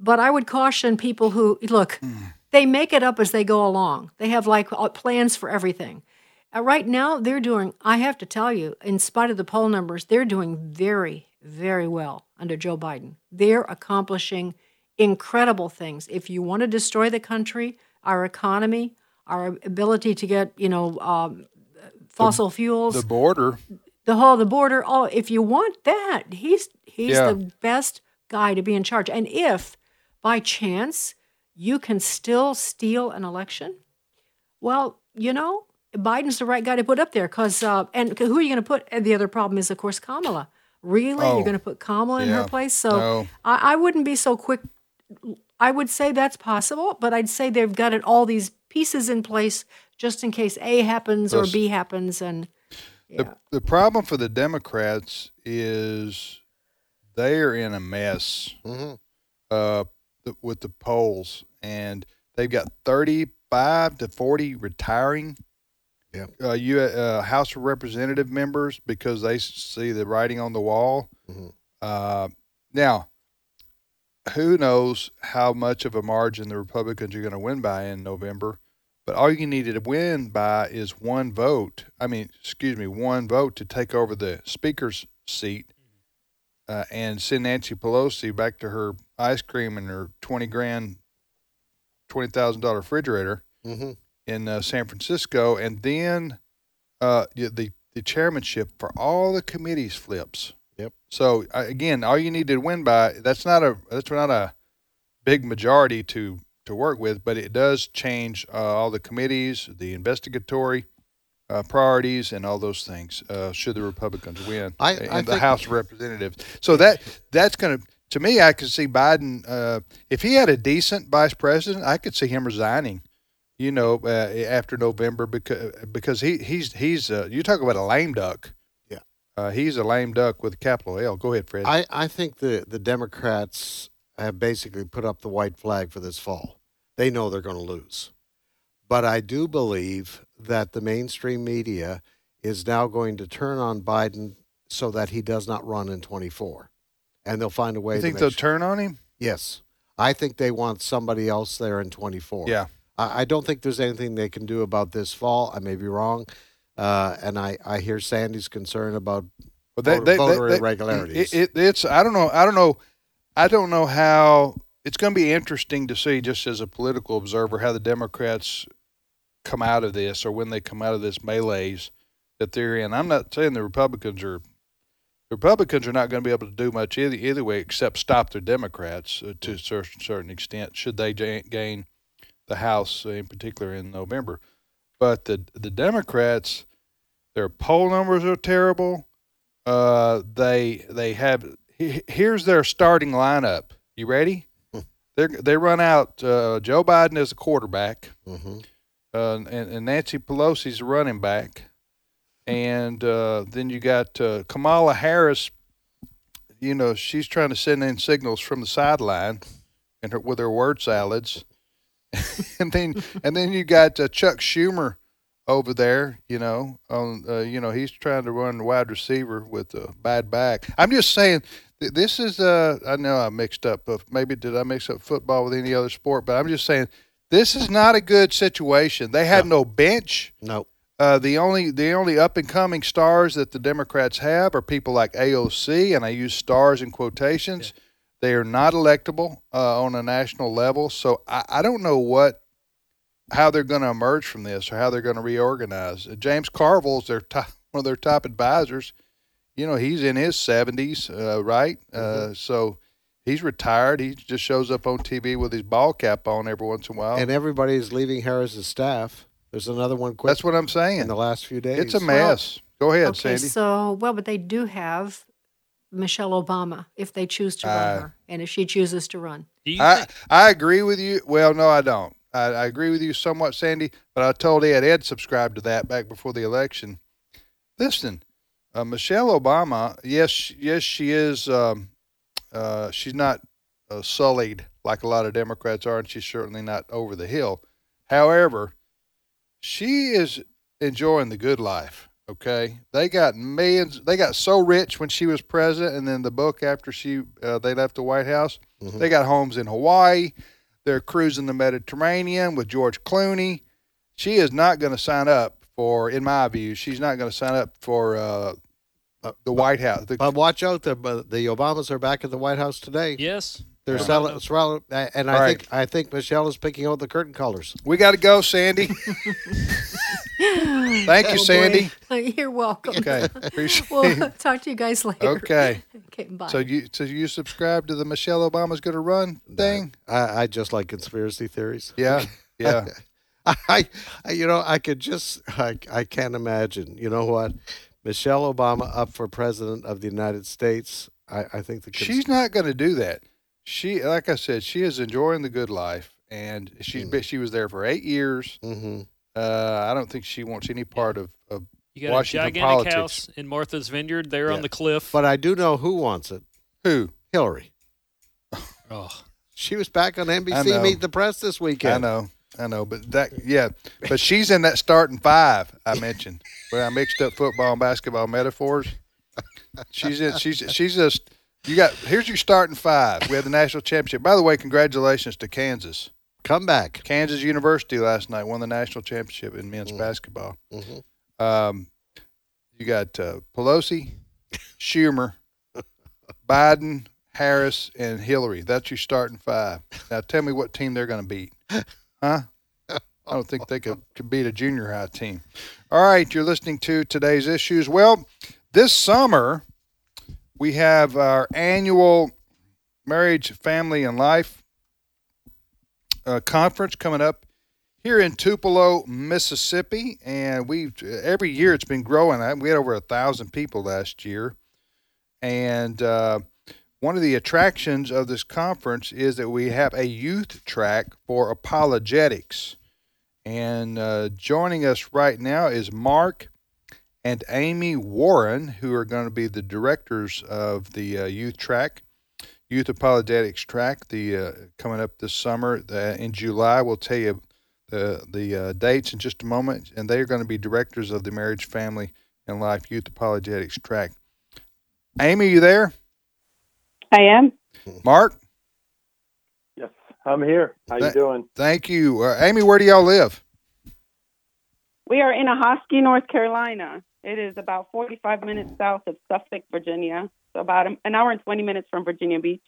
but I would caution people who look. They make it up as they go along. They have like uh, plans for everything. Uh, right now, they're doing. I have to tell you, in spite of the poll numbers, they're doing very, very well under Joe Biden. They're accomplishing incredible things. If you want to destroy the country, our economy, our ability to get you know um, fossil fuels, The border. the whole the border. Oh, if you want that, he's he's Yeah. the best guy to be in charge. And if by chance you can still steal an election, well, you know, Biden's the right guy to put up there. Because uh, and who are you going to put? And the other problem is, of course, Kamala. Really, Oh, you're going to put Kamala in yeah. her place? So No. I, I wouldn't be so quick. I would say that's possible, but I'd say they've got it all these pieces in place just in case A happens or B happens, and The, the problem for the Democrats is they are in a mess uh, th- with the polls, and they've got 35 to 40 retiring Yeah. uh, U, uh, House of Representative members because they see the writing on the wall. Uh, now, who knows how much of a margin the Republicans are going to win by in November? But all you needed to win by is one vote. I mean, excuse me, one vote to take over the speaker's seat uh, and send Nancy Pelosi back to her ice cream and her twenty grand, twenty thousand dollar refrigerator Mm-hmm. In uh, San Francisco, and then uh, the the chairmanship for all the committees flips. Yep. So uh, again, all you need to win by that's not a that's not a big majority to to work with, but it does change uh, all the committees, the investigatory uh, priorities, and all those things. Uh, should the Republicans win I- in I the think- House of Representatives, so that that's going to to me, I could see Biden uh, if he had a decent vice president, I could see him resigning. You know, uh, after November because because he he's he's uh, you talk about a lame duck. Yeah. Uh, he's a lame duck with a capital L. Go ahead, Fred. I, I think the, the Democrats have basically put up the white flag for this fall. They know they're going to lose. But I do believe that the mainstream media is now going to turn on Biden so that he does not run in 24. And they'll find a way you to think they'll sure- turn on him? Yes. I think they want somebody else there in 24. Yeah. I, I don't think there's anything they can do about this fall. I may be wrong. Uh, and I, I hear Sandy's concern about Well, they, voter, they, voter they- irregularities. It, it, it's I don't know I don't know I don't know how it's going to be interesting to see just as a political observer how the Democrats come out of this or when they come out of this melee's that they're in. I'm not saying the Republicans are the Republicans are not going to be able to do much either, either way except stop the Democrats uh, to a certain, certain extent should they gain the House in particular in November. But the the Democrats, their poll numbers are terrible. Uh, they they have he- here's their starting lineup. You ready? They they run out uh, Joe Biden as a quarterback, Mhm. uh, and, and Nancy Pelosi's a running back, and uh, then you got uh, Kamala Harris. You know she's trying to send in signals from the sideline, and her with her word salads, and then and then you got uh, Chuck Schumer over there. You know, on uh, you know he's trying to run wide receiver with a bad back. I'm just saying th- this is. Uh, I know I mixed up. Uh, maybe did I mix up football with any other sport? But I'm just saying this is not a good situation. They have no bench. No. Uh, the only the only up and coming stars that the Democrats have are people like AOC, and I use stars in quotations. They are not electable uh, on a national level, so I, I don't know what how they're going to emerge from this or how they're going to reorganize. Uh, James Carville's their top, one of their top advisors. You know, he's in his seventies, uh, right? Uh, so he's retired. He just shows up on TV with his ball cap on every once in a while. and everybody's leaving Harris's staff. There's another one quit That's what I'm saying. in the last few days. It's a mess. Go ahead, okay, Sandy. so well, but they do have Michelle Obama if they choose to run Uh, her, and if she chooses to run. Do you I, think, I agree with you. Well, no, I don't. I, I agree with you somewhat, Sandy, but I told Ed, Ed subscribed to that back before the election. Listen, uh, Michelle Obama, yes, yes, she is. Um, uh, she's not uh, sullied like a lot of Democrats are, and she's certainly not over the hill. However, she is enjoying the good life. Okay, they got millions. They got so rich when she was president, and then the book after she uh, they left the White House. They got homes in Hawaii. They're cruising the Mediterranean with George Clooney. She is not going to sign up for, in my view, she's not going to sign up for uh, the White House. The, But watch out, the the Obamas are back at the White House today. yes. They're Yeah. selling, selling- and I All think I think Michelle is picking out the curtain colors. we got to go, Sandy. Thank you, Oh, boy. Sandy. You're welcome. Okay, appreciate We'll talk to you guys later. Okay. okay, bye. So you so you subscribe to the Michelle Obama's going to run thing? I, I just like conspiracy theories. Yeah, yeah. I, I, you know, I could just, I, I can't imagine. You know what? Michelle Obama up for president of the United States. I, I think the cons- She's not going to do that. She, like I said, she is enjoying the good life, and she's Mm. she was there for eight years. Mm-hmm. Uh, I don't think she wants any part of, of You got Washington a gigantic politics. house in Martha's Vineyard there on the cliff. But I do know who wants it. Who? Hillary. Oh. She was back on NBC. Meet the Press this weekend. I know, I know, but that yeah, but she's in that starting five I mentioned where I mixed up football and basketball metaphors. She's in. She's she's just. You got here's your starting five. We had the national championship. By the way, congratulations to Kansas. Come back. Kansas University last night won the national championship in men's basketball. Mhm. Um, you got uh, Pelosi, Schumer, Biden, Harris, and Hillary. That's your starting five. Now tell me what team they're going to beat, huh? I don't think they could, could beat a junior high team. All right, you're listening to today's issues. Well, this summer we have our annual marriage, family, and life uh, conference coming up here in Tupelo, Mississippi, and we every year it's been growing. We had over a thousand people last year, and uh, one of the attractions of this conference is that we have a youth track for apologetics. And uh, joining us right now is Mark and Amy Warren, who are going to be the directors of the uh, youth track, youth apologetics track. The uh, coming up this summer uh, in July. We'll tell you the the uh, dates in just a moment, and they are going to be directors of the marriage, family, and life youth apologetics track. Amy, you there? I am. Mark, Yes, I'm here. How you doing? thank you. Uh, Amy, where do y'all live? We are in Ahoskie, North Carolina. It is about 45 minutes south of Suffolk, Virginia. So about an hour and 20 minutes from Virginia Beach.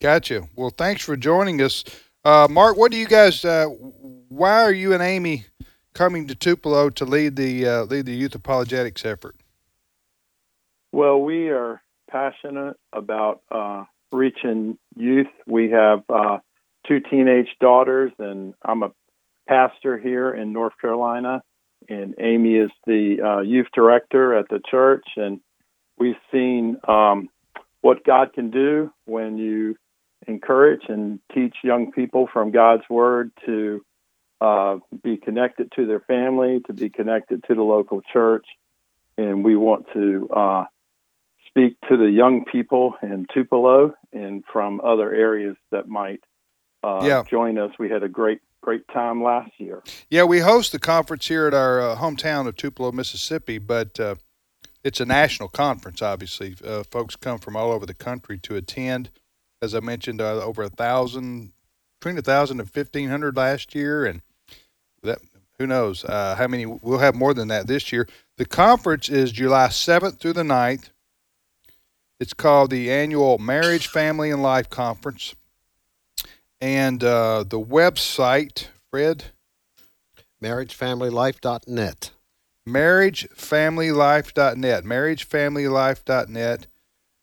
Gotcha. Well, thanks for joining us, uh, Mark. What do you guys? Uh, why are you and Amy coming to Tupelo to lead the uh, lead the youth apologetics effort? Well, we are passionate about uh, reaching youth. We have uh, two teenage daughters, and I'm a pastor here in North Carolina. And Amy is the uh, youth director at the church, and we've seen um, what God can do when you encourage and teach young people from God's Word to uh, be connected to their family, to be connected to the local church, and we want to uh, speak to the young people in Tupelo and from other areas that might uh, Yeah. join us. We had a great, great time last year. Yeah, we host the conference here at our uh, hometown of Tupelo, Mississippi, but uh, it's a national conference. Obviously, uh, folks come from all over the country to attend. As I mentioned, uh, over a thousand, between a thousand and fifteen hundred last year, and that who knows uh, how many we'll have more than that this year. The conference is July seventh through the 9th. It's called the annual Marriage, Family, and Life Conference, and uh, the website, Fred. MarriageFamilyLife.net. marriagefamilylife.net marriagefamilylife.net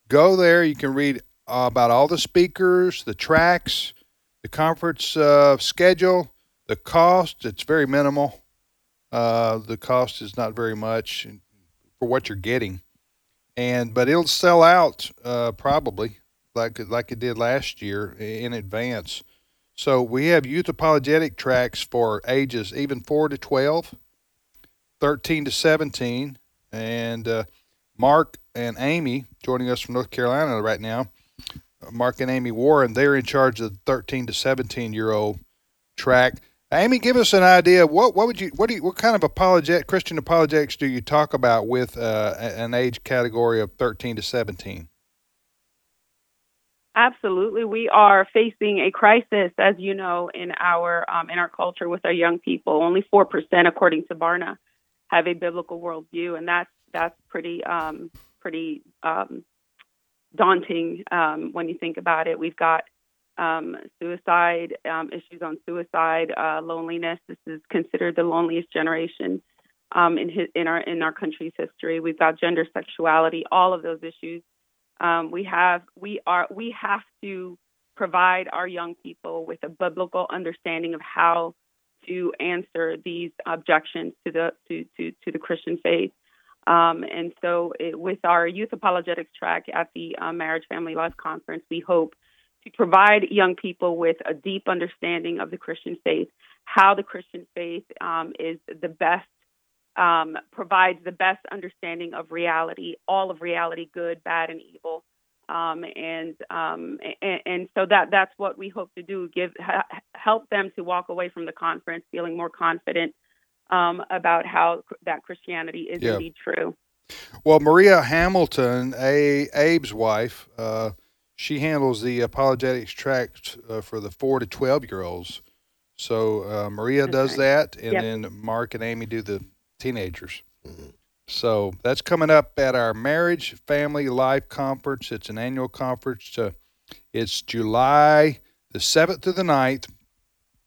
go there. You can read uh, about all the speakers the tracks the conference uh, schedule the cost. It's very minimal. Uh, the cost is not very much for what you're getting. And but it'll sell out uh, probably like like it did last year in advance so we have youth apologetic tracks for ages even 4 to 12 13 to 17. And uh, Mark and Amy joining us from North Carolina right now. Uh, Mark and Amy Warren, they're in charge of the 13 to 17 year old track. Amy, give us an idea. What what would you what do you, what kind of apologet Christian apologetics do you talk about with uh, an age category of 13 to 17? Absolutely, we are facing a crisis, as you know, in our um, in our culture with our young people. Only four percent, according to Barna, have a biblical worldview, and that's that's pretty um, pretty um, daunting um, when you think about it. We've got um, suicide um, issues on suicide, uh, loneliness. This is considered the loneliest generation in his, in our in our country's history. We've got gender, sexuality, all of those issues. Um, we have we are we have to provide our young people with a biblical understanding of how to answer these objections to the to to, to the Christian faith. Um, and so, it, with our youth apologetics track at the uh, Marriage Family Life Conference, we hope to provide young people with a deep understanding of the Christian faith, how the Christian faith um, is the best, um, provides the best understanding of reality, all of reality, good, bad, and evil. Um, and, um, and and so that that's what we hope to do: give ha- help them to walk away from the conference feeling more confident um, about how that Christianity is Yeah. indeed true. Well, Maria Hamilton, a Abe's wife, uh, she handles the apologetics tract uh, for the four to twelve year olds. So uh, Maria does right. that, and Yep. then Mark and Amy do the teenagers. So that's coming up at our Marriage Family Life Conference. It's an annual conference. Uh, it's July the 7th to the 9th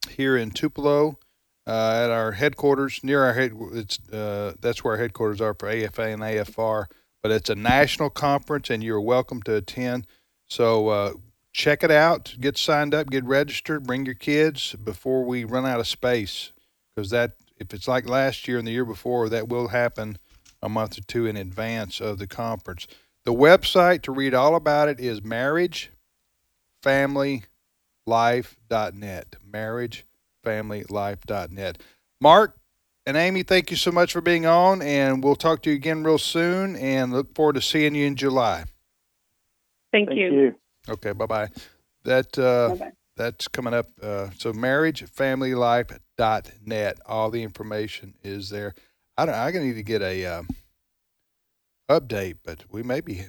here in Tupelo uh, at our headquarters, near our head. It's uh, That's where our headquarters are for AFA and AFR. But it's a national conference, and you're welcome to attend. So uh, check it out. Get signed up. Get registered. Bring your kids before we run out of space. Because that, if it's like last year and the year before, that will happen a month or two in advance of the conference. The website to read all about it is marriagefamilylife.net. Marriagefamilylife.net. Mark and Amy, thank you so much for being on, and we'll talk to you again real soon and look forward to seeing you in July. Thank, Thank you. you. Okay, bye bye. That uh, Bye-bye. That's coming up. Uh, so marriagefamilylife.net. All the information is there. I don't. I need to get a um, update, but we may be.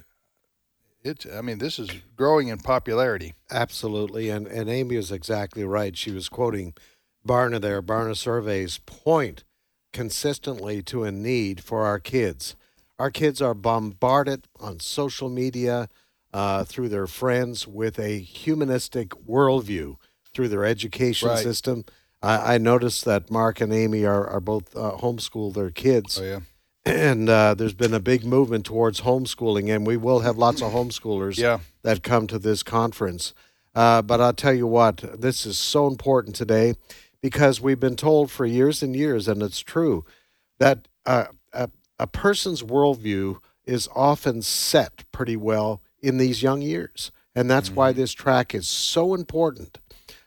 It's. I mean, this is growing in popularity. Absolutely, and and Amy is exactly right. She was quoting Barna there. Barna surveys point consistently to a need for our kids. Our kids are bombarded on social media uh, through their friends with a humanistic worldview through their education Right. system. I, I noticed that Mark and Amy are are both uh, homeschool their kids Oh yeah. and uh, there's been a big movement towards homeschooling, and we will have lots of homeschoolers Yeah. that come to this conference. Uh, but I'll tell you what, this is so important today because we've been told for years and years, and it's true, that uh, a, a person's worldview is often set pretty well in these young years. And that's why this track is so important.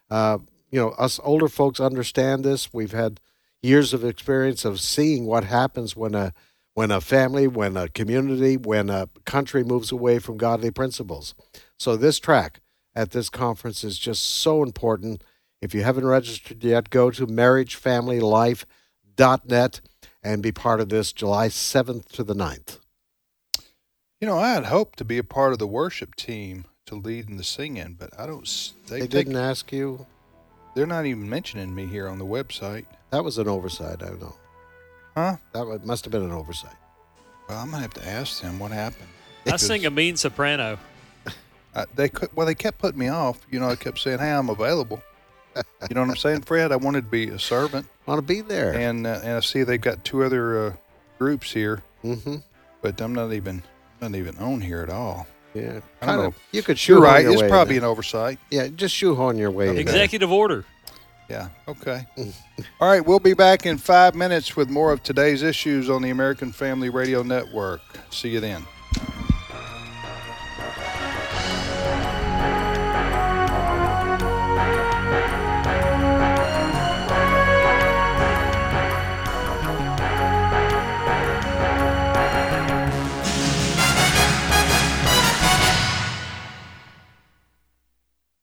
Uh, you know, us older folks understand this. We've had years of experience of seeing what happens when a when a family, when a community, when a country moves away from godly principles. So this track at this conference is just so important. If you haven't registered yet, go to marriagefamilylife.net and be part of this July 7th to the 9th. You know, I had hoped to be a part of the worship team to lead in the singing, but I don't. s- They, didn't ask you. They're not even mentioning me here on the website. That was an oversight, I don't know. Huh? That must have been an oversight. Well, I'm gonna have to ask them what happened. I sing a mean soprano. Uh, they could, well, they kept putting me off. You know, I kept saying, "Hey, I'm available." You know what I'm saying, Fred? I wanted to be a servant. I Want to be there? And uh, and I see they've got two other uh, groups here, Mm-hmm. but I'm not even not even on here at all. Yeah, I don't kinda- know. You could You're shoehorn right. your It's way in probably there. an oversight. Yeah, just shoehorn your way. in there. Executive order. Yeah. Okay. Mm. All right. We'll be back in five minutes with more of today's issues on the American Family Radio Network. See you then.